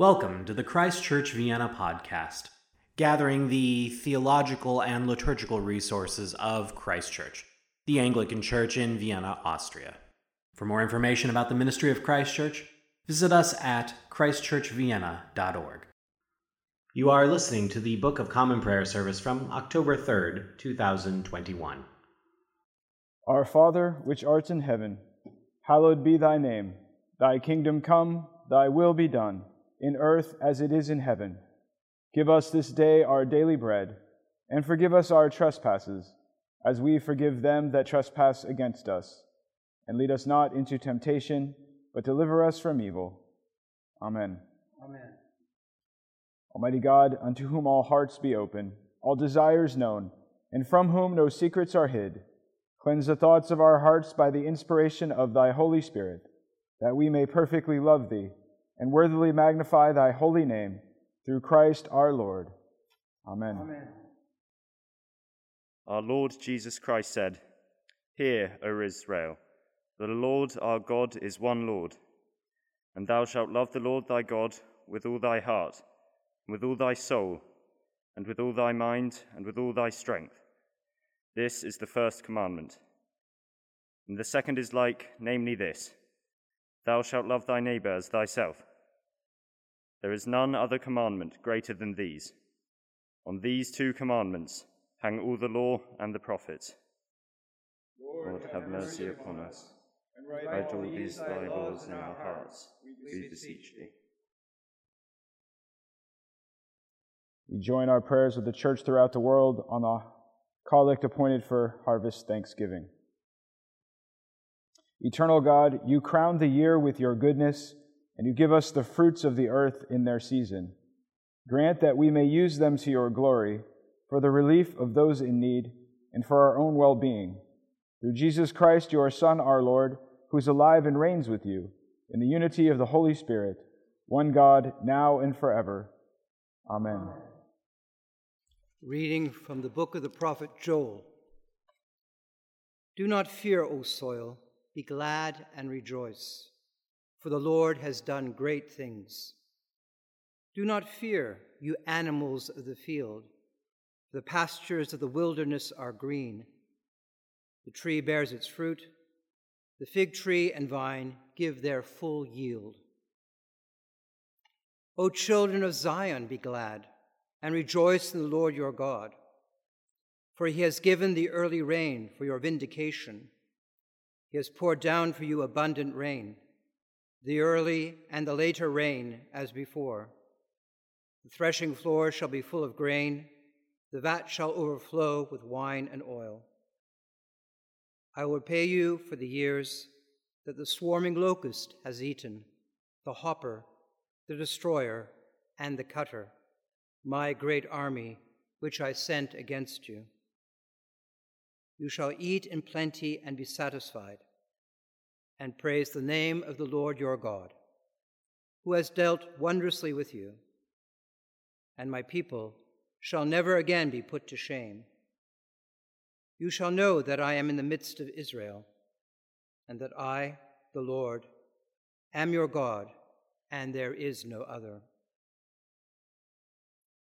Welcome to the Christ Church Vienna podcast, gathering the theological and liturgical resources of Christ Church, the Anglican Church in Vienna, Austria. For more information about the ministry of Christ Church, visit us at christchurchvienna.org. You are listening to the Book of Common Prayer service from October 3rd, 2021. Our Father, which art in heaven, hallowed be thy name. Thy kingdom come, thy will be done in earth as it is in heaven. Give us this day our daily bread, and forgive us our trespasses, as we forgive them that trespass against us. And lead us not into temptation, but deliver us from evil. Amen. Amen. Almighty God, unto whom all hearts be open, all desires known, and from whom no secrets are hid, cleanse the thoughts of our hearts by the inspiration of thy Holy Spirit, that we may perfectly love thee and worthily magnify thy holy name through Christ our Lord. Amen. Amen. Our Lord Jesus Christ said, Hear, O Israel, the Lord our God is one Lord, and thou shalt love the Lord thy God with all thy heart, and with all thy soul, and with all thy mind, and with all thy strength. This is the first commandment. And the second is like, namely this Thou shalt love thy neighbor as thyself. There is none other commandment greater than these. On these two commandments hang all the law and the prophets. Lord, have mercy upon us, and write all these thy laws in our hearts, we beseech thee. We join our prayers with the church throughout the world on the collect appointed for harvest thanksgiving. Eternal God, you crown the year with your goodness and you give us the fruits of the earth in their season. Grant that we may use them to your glory, for the relief of those in need, and for our own well being. Through Jesus Christ, your Son, our Lord, who is alive and reigns with you, in the unity of the Holy Spirit, one God, now and forever. Amen. Reading from the book of the prophet Joel. Do not fear, O soil, be glad and rejoice for the Lord has done great things. Do not fear, you animals of the field. For the pastures of the wilderness are green. The tree bears its fruit. The fig tree and vine give their full yield. O children of Zion, be glad and rejoice in the Lord your God, for he has given the early rain for your vindication. He has poured down for you abundant rain the early and the later rain as before. The threshing floor shall be full of grain, the vat shall overflow with wine and oil. I will pay you for the years that the swarming locust has eaten, the hopper, the destroyer, and the cutter, my great army which I sent against you. You shall eat in plenty and be satisfied and praise the name of the Lord your God, who has dealt wondrously with you. And my people shall never again be put to shame. You shall know that I am in the midst of Israel, and that I, the Lord, am your God, and there is no other.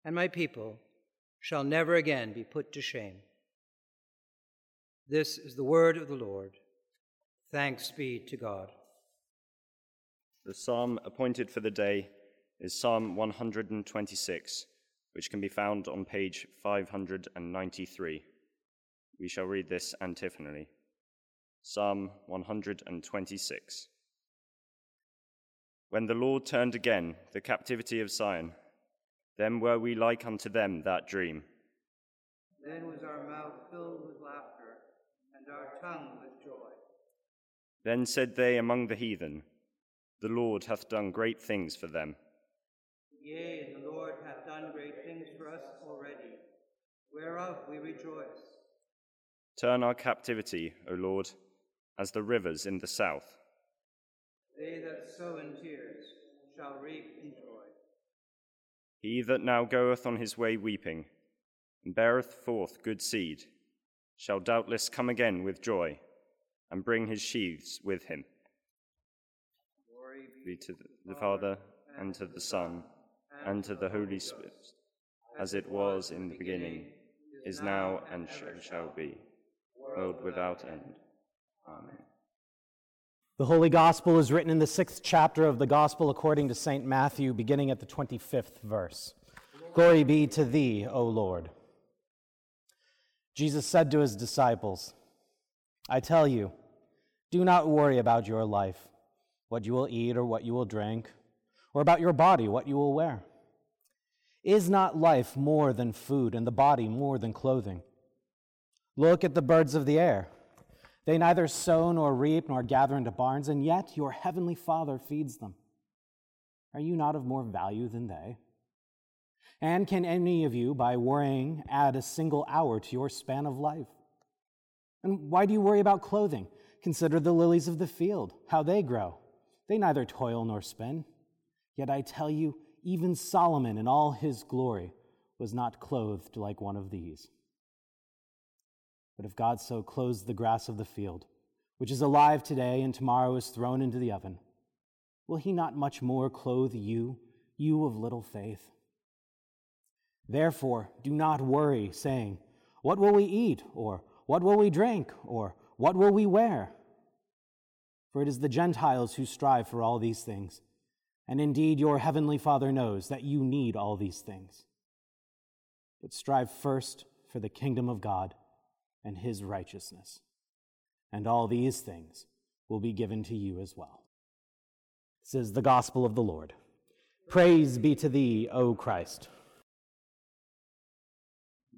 And my people shall never again be put to shame. This is the word of the Lord. Thanks be to God. The psalm appointed for the day is Psalm 126, which can be found on page 593. We shall read this antiphonally. Psalm 126. When the Lord turned again the captivity of Zion, then were we like unto them that dream. Then was our mouth filled with laughter, and our tongue with joy. Then said they among the heathen, The Lord hath done great things for them. Yea, the Lord hath done great things for us already, whereof we rejoice. Turn our captivity, O Lord, as the rivers in the south. They that sow in tears shall reap in joy. He that now goeth on his way weeping, and beareth forth good seed, shall doubtless come again with joy and bring his sheaves with him. Glory be to the Father, and to the Son, and to the Holy Spirit, as it was in the beginning, is now, and shall be, world without end. Amen. The Holy Gospel is written in the sixth chapter of the Gospel according to St. Matthew, beginning at the 25th verse. Glory be to thee, O Lord. Jesus said to his disciples, I tell you, do not worry about your life, what you will eat or what you will drink, or about your body, what you will wear. Is not life more than food, and the body more than clothing? Look at the birds of the air. They neither sow nor reap nor gather into barns, and yet your heavenly Father feeds them. Are you not of more value than they? And can any of you, by worrying, add a single hour to your span of life? And why do you worry about clothing? Consider the lilies of the field, how they grow. They neither toil nor spin. Yet I tell you, even Solomon in all his glory was not clothed like one of these. But if God so clothes the grass of the field, which is alive today and tomorrow is thrown into the oven, will he not much more clothe you, you of little faith? Therefore, do not worry, saying, What will we eat? Or what will we drink? Or what will we wear? For it is the Gentiles who strive for all these things. And indeed, your heavenly Father knows that you need all these things. But strive first for the kingdom of God and his righteousness, and all these things will be given to you as well. This is the gospel of the Lord. Praise be to thee, O Christ.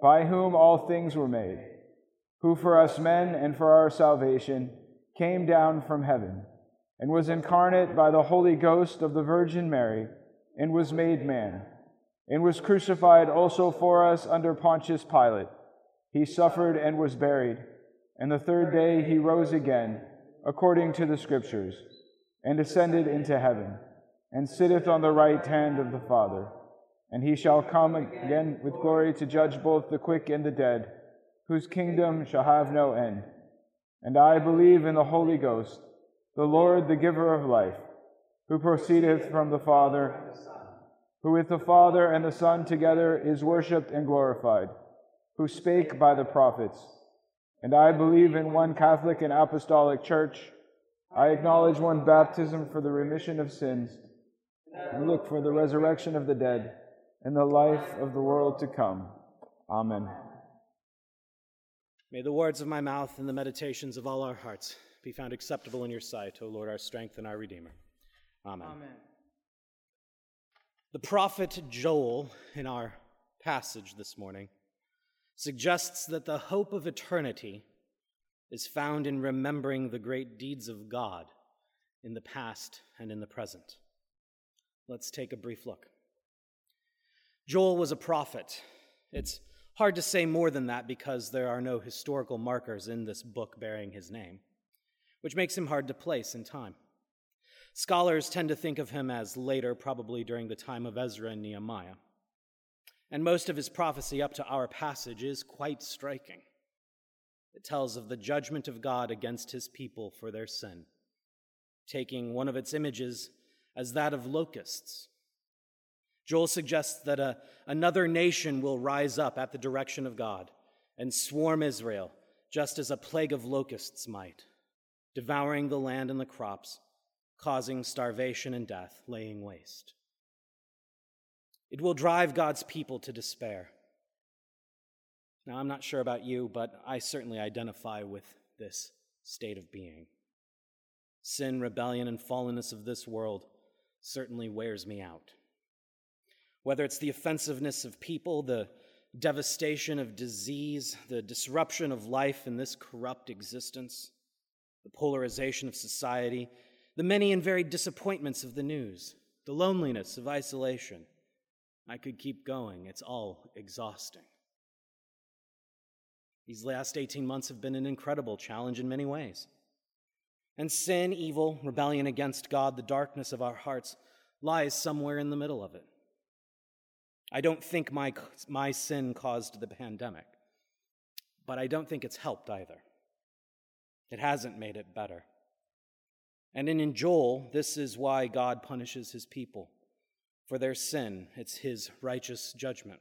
by whom all things were made, who for us men and for our salvation came down from heaven, and was incarnate by the Holy Ghost of the Virgin Mary, and was made man, and was crucified also for us under Pontius Pilate he suffered and was buried, and the third day he rose again, according to the Scriptures, and ascended into heaven, and sitteth on the right hand of the Father. And he shall come again with glory to judge both the quick and the dead, whose kingdom shall have no end. And I believe in the Holy Ghost, the Lord, the giver of life, who proceedeth from the Father, who with the Father and the Son together is worshipped and glorified who spake by the prophets. And I believe in one Catholic and Apostolic Church. I acknowledge one baptism for the remission of sins, and look for the resurrection of the dead and the life of the world to come. Amen. May the words of my mouth and the meditations of all our hearts be found acceptable in your sight, O Lord, our strength and our Redeemer. Amen. Amen. The prophet Joel, in our passage this morning, suggests that the hope of eternity is found in remembering the great deeds of God in the past and in the present. Let's take a brief look. Joel was a prophet. It's hard to say more than that because there are no historical markers in this book bearing his name, which makes him hard to place in time. Scholars tend to think of him as later, probably during the time of Ezra and Nehemiah. And most of his prophecy up to our passage is quite striking. It tells of the judgment of God against his people for their sin, taking one of its images as that of locusts. Joel suggests that a, another nation will rise up at the direction of God and swarm Israel, just as a plague of locusts might, devouring the land and the crops, causing starvation and death, laying waste. It will drive God's people to despair. Now, I'm not sure about you, but I certainly identify with this state of being. Sin, rebellion, and fallenness of this world certainly wears me out. Whether it's the offensiveness of people, the devastation of disease, the disruption of life in this corrupt existence, the polarization of society, the many and varied disappointments of the news, the loneliness of isolation. I could keep going. It's all exhausting. These last 18 months have been an incredible challenge in many ways. And sin, evil, rebellion against God, the darkness of our hearts lies somewhere in the middle of it. I don't think my, my sin caused the pandemic, but I don't think it's helped either. It hasn't made it better. And in Joel, this is why God punishes his people for their sin. It's his righteous judgment.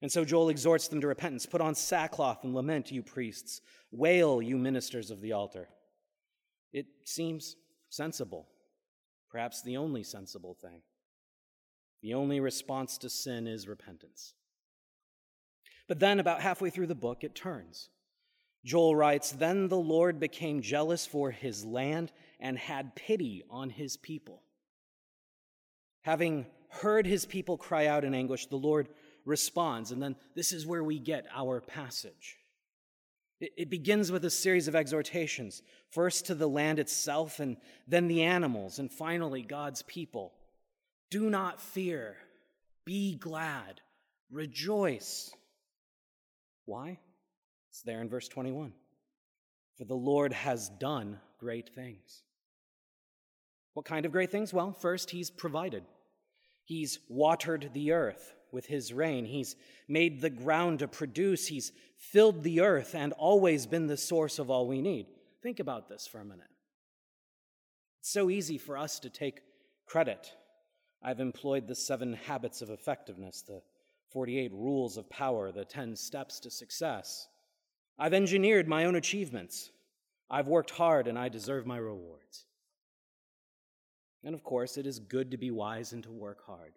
And so Joel exhorts them to repentance. Put on sackcloth and lament, you priests. Wail, you ministers of the altar. It seems sensible, perhaps the only sensible thing. The only response to sin is repentance. But then, about halfway through the book, it turns. Joel writes Then the Lord became jealous for his land and had pity on his people. Having heard his people cry out in anguish, the Lord responds. And then this is where we get our passage. It, begins with a series of exhortations, first to the land itself, and then the animals, and finally God's people. Do not fear. Be glad. Rejoice. Why? It's there in verse 21. For the Lord has done great things. What kind of great things? Well, first, He's provided. He's watered the earth with His rain. He's made the ground to produce. He's filled the earth and always been the source of all we need. Think about this for a minute. It's so easy for us to take credit I've employed the seven habits of effectiveness, the 48 rules of power, the 10 steps to success. I've engineered my own achievements. I've worked hard and I deserve my rewards. And of course, it is good to be wise and to work hard.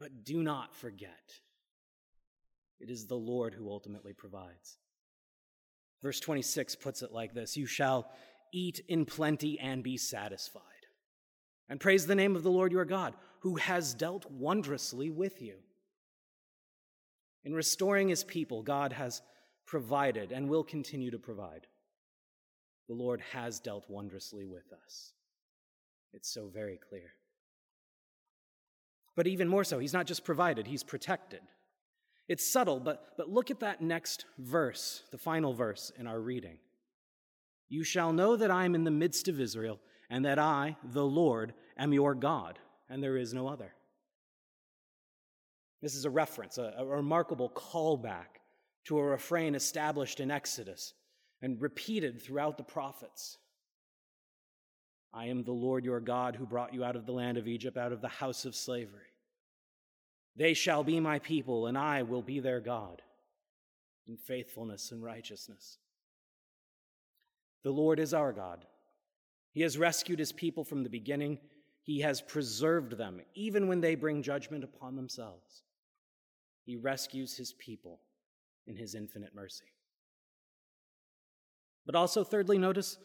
But do not forget, it is the Lord who ultimately provides. Verse 26 puts it like this You shall eat in plenty and be satisfied and praise the name of the Lord your God, who has dealt wondrously with you. In restoring his people, God has provided and will continue to provide. The Lord has dealt wondrously with us. It's so very clear. But even more so, he's not just provided, he's protected. It's subtle, but, but look at that next verse, the final verse in our reading. You shall know that I am in the midst of Israel and that I, the Lord, am your God, and there is no other. This is a reference, a, a, remarkable callback to a refrain established in Exodus and repeated throughout the prophets. I am the Lord your God who brought you out of the land of Egypt, out of the house of slavery. They shall be my people, and I will be their God in faithfulness and righteousness. The Lord is our God he has rescued his people from the beginning. He has preserved them, even when they bring judgment upon themselves. He rescues his people in his infinite mercy. But also, thirdly, notice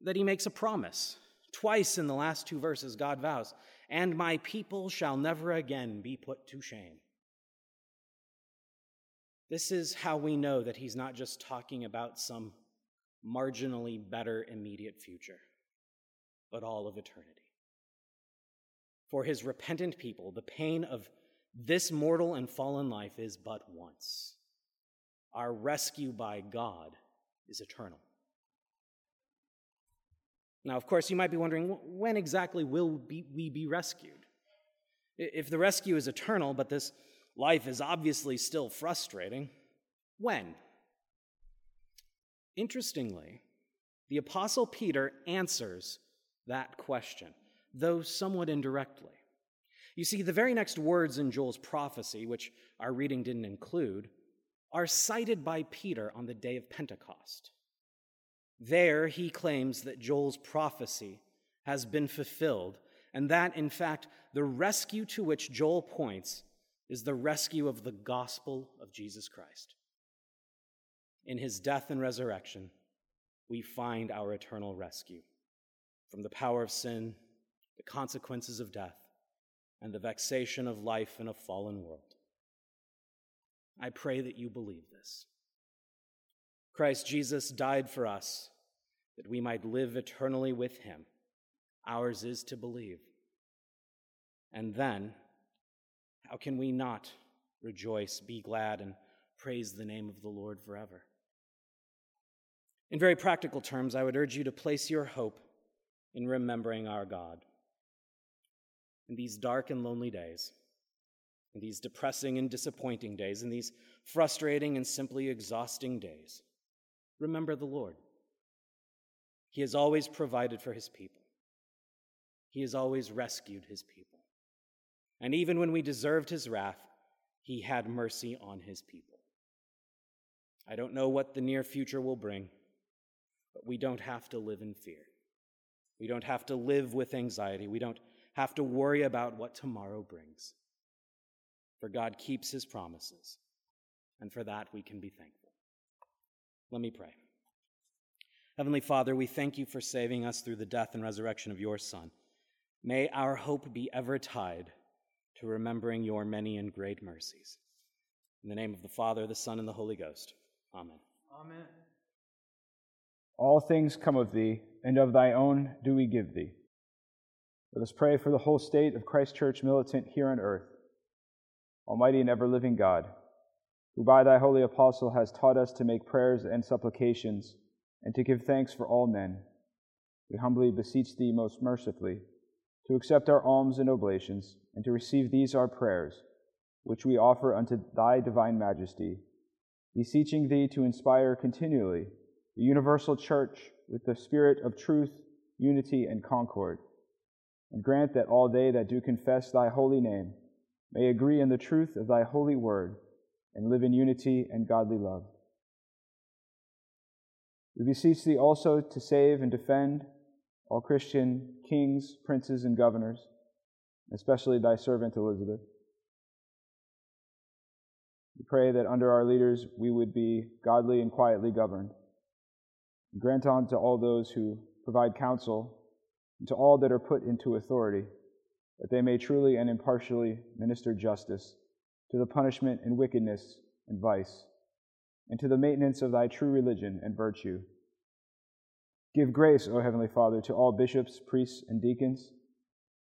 that he makes a promise. Twice in the last two verses, God vows, and my people shall never again be put to shame. This is how we know that he's not just talking about some marginally better immediate future but all of eternity. For his repentant people, the pain of this mortal and fallen life is but once. Our rescue by God is eternal. Now, of course, you might be wondering when exactly will we be rescued? If the rescue is eternal, but this life is obviously still frustrating, when? Interestingly, the Apostle Peter answers that question, though somewhat indirectly. You see, the very next words in Joel's prophecy, which our reading didn't include, are cited by Peter on the day of Pentecost. There, he claims that Joel's prophecy has been fulfilled, and that, in fact, the rescue to which Joel points is the rescue of the gospel of Jesus Christ. In his death and resurrection, we find our eternal rescue from the power of sin, the consequences of death, and the vexation of life in a fallen world. I pray that you believe this. Christ Jesus died for us that we might live eternally with him. Ours is to believe And then, how can we not rejoice, be glad, and praise the name of the Lord forever? In very practical terms, I would urge you to place your hope in remembering our God. In these dark and lonely days, in these depressing and disappointing days, in these frustrating and simply exhausting days, remember the Lord. He has always provided for his people, he has always rescued his people. And even when we deserved his wrath, he had mercy on his people. I don't know what the near future will bring, but we don't have to live in fear. We don't have to live with anxiety. We don't have to worry about what tomorrow brings. For God keeps his promises, and for that we can be thankful. Let me pray. Heavenly Father, we thank you for saving us through the death and resurrection of your Son. May our hope be ever tied to remembering your many and great mercies. In the name of the Father, the Son, and the Holy Ghost. Amen. Amen. All things come of thee, and of thy own do we give thee. Let us pray for the whole state of Christ Church militant here on earth. Almighty and ever living God, who by thy holy apostle has taught us to make prayers and supplications and to give thanks for all men, we humbly beseech thee most mercifully to accept our alms and oblations and to receive these our prayers, which we offer unto thy divine majesty, beseeching thee to inspire continually the universal church with the spirit of truth, unity, and concord, and grant that all they that do confess thy holy name may agree in the truth of thy holy word and live in unity and godly love. We beseech thee also to save and defend all Christian kings, princes, and governors, especially thy servant Elizabeth. We pray that under our leaders we would be godly and quietly governed. Grant unto all those who provide counsel and to all that are put into authority that they may truly and impartially minister justice to the punishment and wickedness and vice, and to the maintenance of thy true religion and virtue. Give grace, O Heavenly Father, to all bishops, priests, and deacons,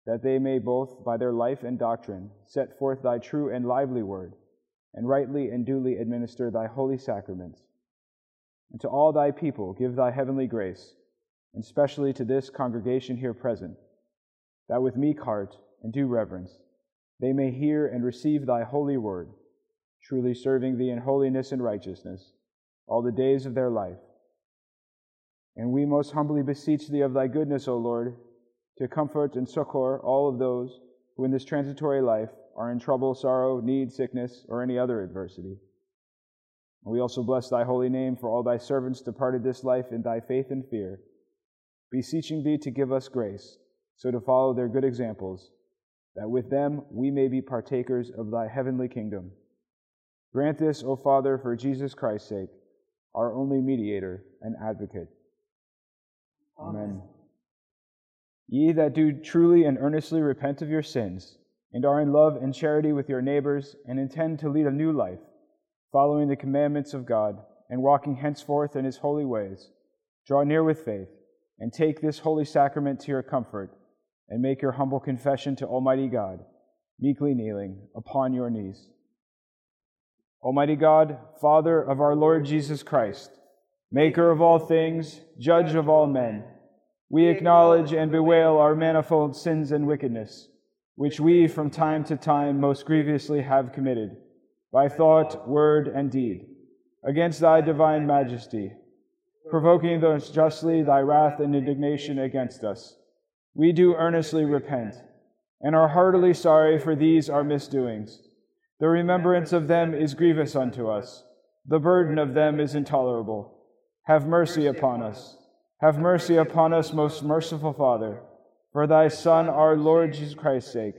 that they may both, by their life and doctrine, set forth thy true and lively word, and rightly and duly administer thy holy sacraments. And to all thy people, give thy heavenly grace, and specially to this congregation here present that with meek heart and due reverence they may hear and receive thy holy word, truly serving thee in holiness and righteousness all the days of their life. And we most humbly beseech thee of thy goodness, O Lord, to comfort and succor all of those who in this transitory life are in trouble, sorrow, need, sickness, or any other adversity. We also bless thy holy name for all thy servants departed this life in thy faith and fear, beseeching thee to give us grace so to follow their good examples, that with them we may be partakers of thy heavenly kingdom. Grant this, O Father, for Jesus Christ's sake, our only mediator and advocate. Amen. Amen. Ye that do truly and earnestly repent of your sins, and are in love and charity with your neighbors, and intend to lead a new life, following the commandments of God, and walking henceforth in his holy ways, draw near with faith, and take this holy sacrament to your comfort and make your humble confession to Almighty God, meekly kneeling upon your knees. Almighty God, Father of our Lord Jesus Christ, Maker of all things, Judge of all men, we acknowledge and bewail our manifold sins and wickedness, which we from time to time most grievously have committed, by thought, word, and deed, against thy divine majesty, provoking thus justly thy wrath and indignation against us we do earnestly repent and are heartily sorry for these our misdoings. The remembrance of them is grievous unto us, the burden of them is intolerable. Have mercy upon us. Have mercy upon us, most merciful Father, for thy Son, our Lord Jesus Christ's sake.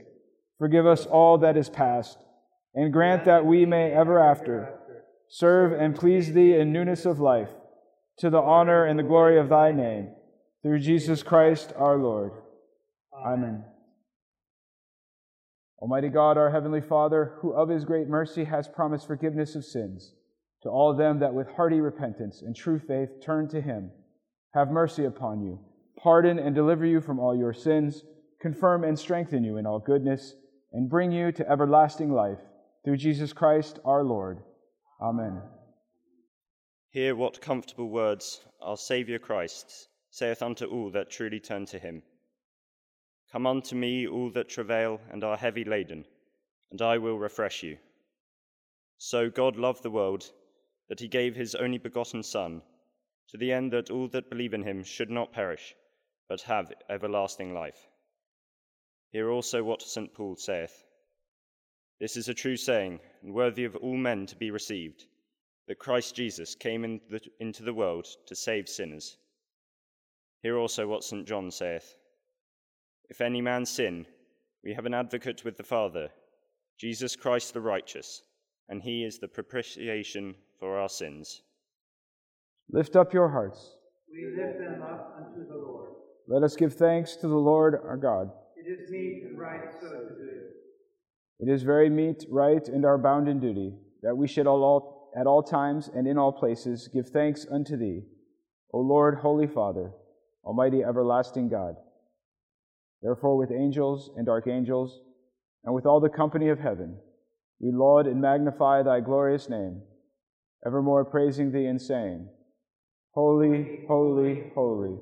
Forgive us all that is past, and grant that we may ever after serve and please thee in newness of life, to the honor and the glory of thy name, through Jesus Christ our Lord. Amen. Almighty God, our Heavenly Father, who of His great mercy has promised forgiveness of sins to all them that with hearty repentance and true faith turn to Him, have mercy upon you, pardon and deliver you from all your sins, confirm and strengthen you in all goodness, and bring you to everlasting life. Through Jesus Christ our Lord. Amen. Hear what comfortable words our Saviour Christ saith unto all that truly turn to him. Come unto me, all that travail and are heavy laden, and I will refresh you. So God loved the world, that he gave his only begotten Son, to the end that all that believe in him should not perish, but have everlasting life. Hear also what St. Paul saith This is a true saying, and worthy of all men to be received, that Christ Jesus came in the, into the world to save sinners. Hear also what St. John saith If any man sin, we have an advocate with the Father, Jesus Christ the righteous, and he is the propitiation for our sins. Lift up your hearts. We lift them up unto the Lord. Let us give thanks to the Lord our God. It is meet and right so to do. It is very meet, right, and our bounden duty that we should all, at all times and in all places give thanks unto Thee, O Lord, Holy Father, Almighty everlasting God. Therefore, with angels and archangels, and with all the company of heaven, we laud and magnify Thy glorious name, evermore praising Thee and saying, Holy, holy, holy,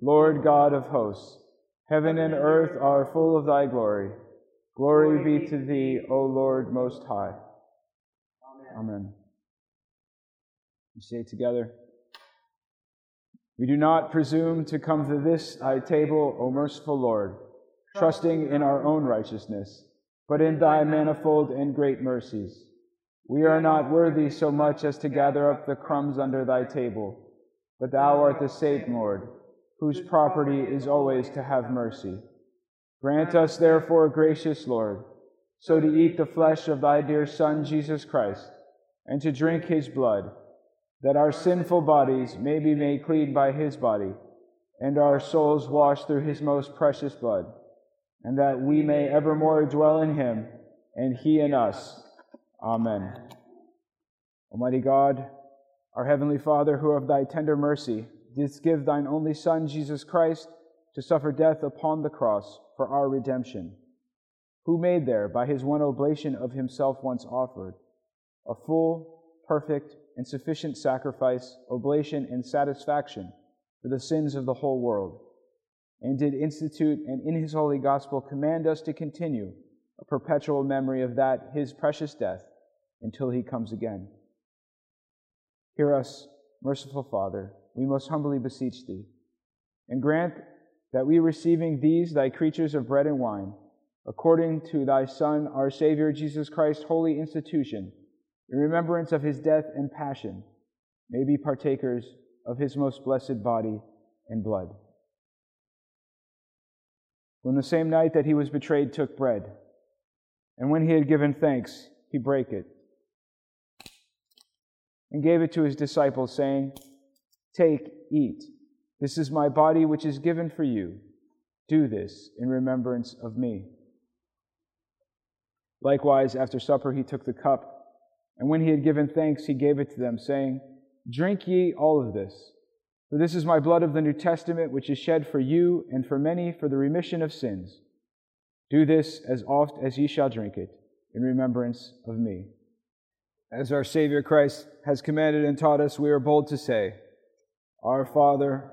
Lord God of hosts. Heaven and earth are full of thy glory. Glory be to thee, O Lord Most High. Amen. Amen. We say together, We do not presume to come to this thy table, O merciful Lord, trusting in our own righteousness, but in thy manifold and great mercies. We are not worthy so much as to gather up the crumbs under thy table, but thou art the same, Lord whose property is always to have mercy. Grant us, therefore, gracious Lord, so to eat the flesh of thy dear Son, Jesus Christ, and to drink his blood, that our sinful bodies may be made clean by his body, and our souls washed through his most precious blood, and that we may evermore dwell in him, and he in us. Amen. Almighty God, our heavenly Father, who of thy tender mercy didst give thine only Son, Jesus Christ, to suffer death upon the cross for our redemption, who made there, by his one oblation of himself once offered, a full, perfect, and sufficient sacrifice, oblation, and satisfaction for the sins of the whole world, and did institute and in his holy gospel command us to continue a perpetual memory of that his precious death until he comes again. Hear us, merciful Father we most humbly beseech thee. And grant that we, receiving these thy creatures of bread and wine, according to thy Son, our Savior Jesus Christ, holy institution, in remembrance of his death and passion, may be partakers of his most blessed body and blood. When the same night that he was betrayed took bread, and when he had given thanks, he brake it, and gave it to his disciples, saying, Take, eat. This is my body which is given for you. Do this in remembrance of me. Likewise, after supper, he took the cup, and when he had given thanks, he gave it to them, saying, Drink ye all of this, for this is my blood of the New Testament, which is shed for you and for many for the remission of sins. Do this as oft as ye shall drink it, in remembrance of me. As our Savior Christ has commanded and taught us, we are bold to say, our Father,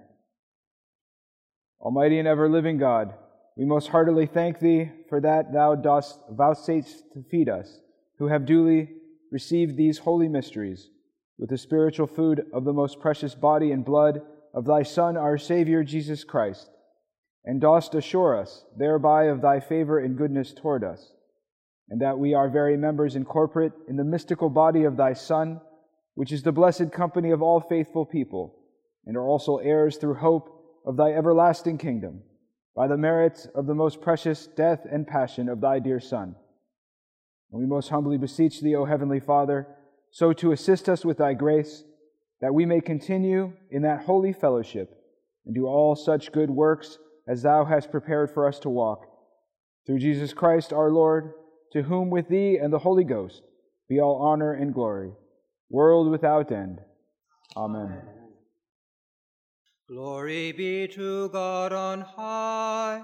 Almighty and ever living God, we most heartily thank Thee for that Thou dost vouchsafe to feed us, who have duly received these holy mysteries, with the spiritual food of the most precious body and blood of Thy Son, our Savior, Jesus Christ, and dost assure us thereby of Thy favor and goodness toward us, and that we are very members incorporate in the mystical body of Thy Son, which is the blessed company of all faithful people, and are also heirs through hope of thy everlasting kingdom, by the merits of the most precious death and passion of thy dear Son. And we most humbly beseech thee, O Heavenly Father, so to assist us with thy grace, that we may continue in that holy fellowship and do all such good works as thou hast prepared for us to walk. Through Jesus Christ our Lord, to whom with thee and the Holy Ghost be all honor and glory, world without end. Amen. Glory be to God on high.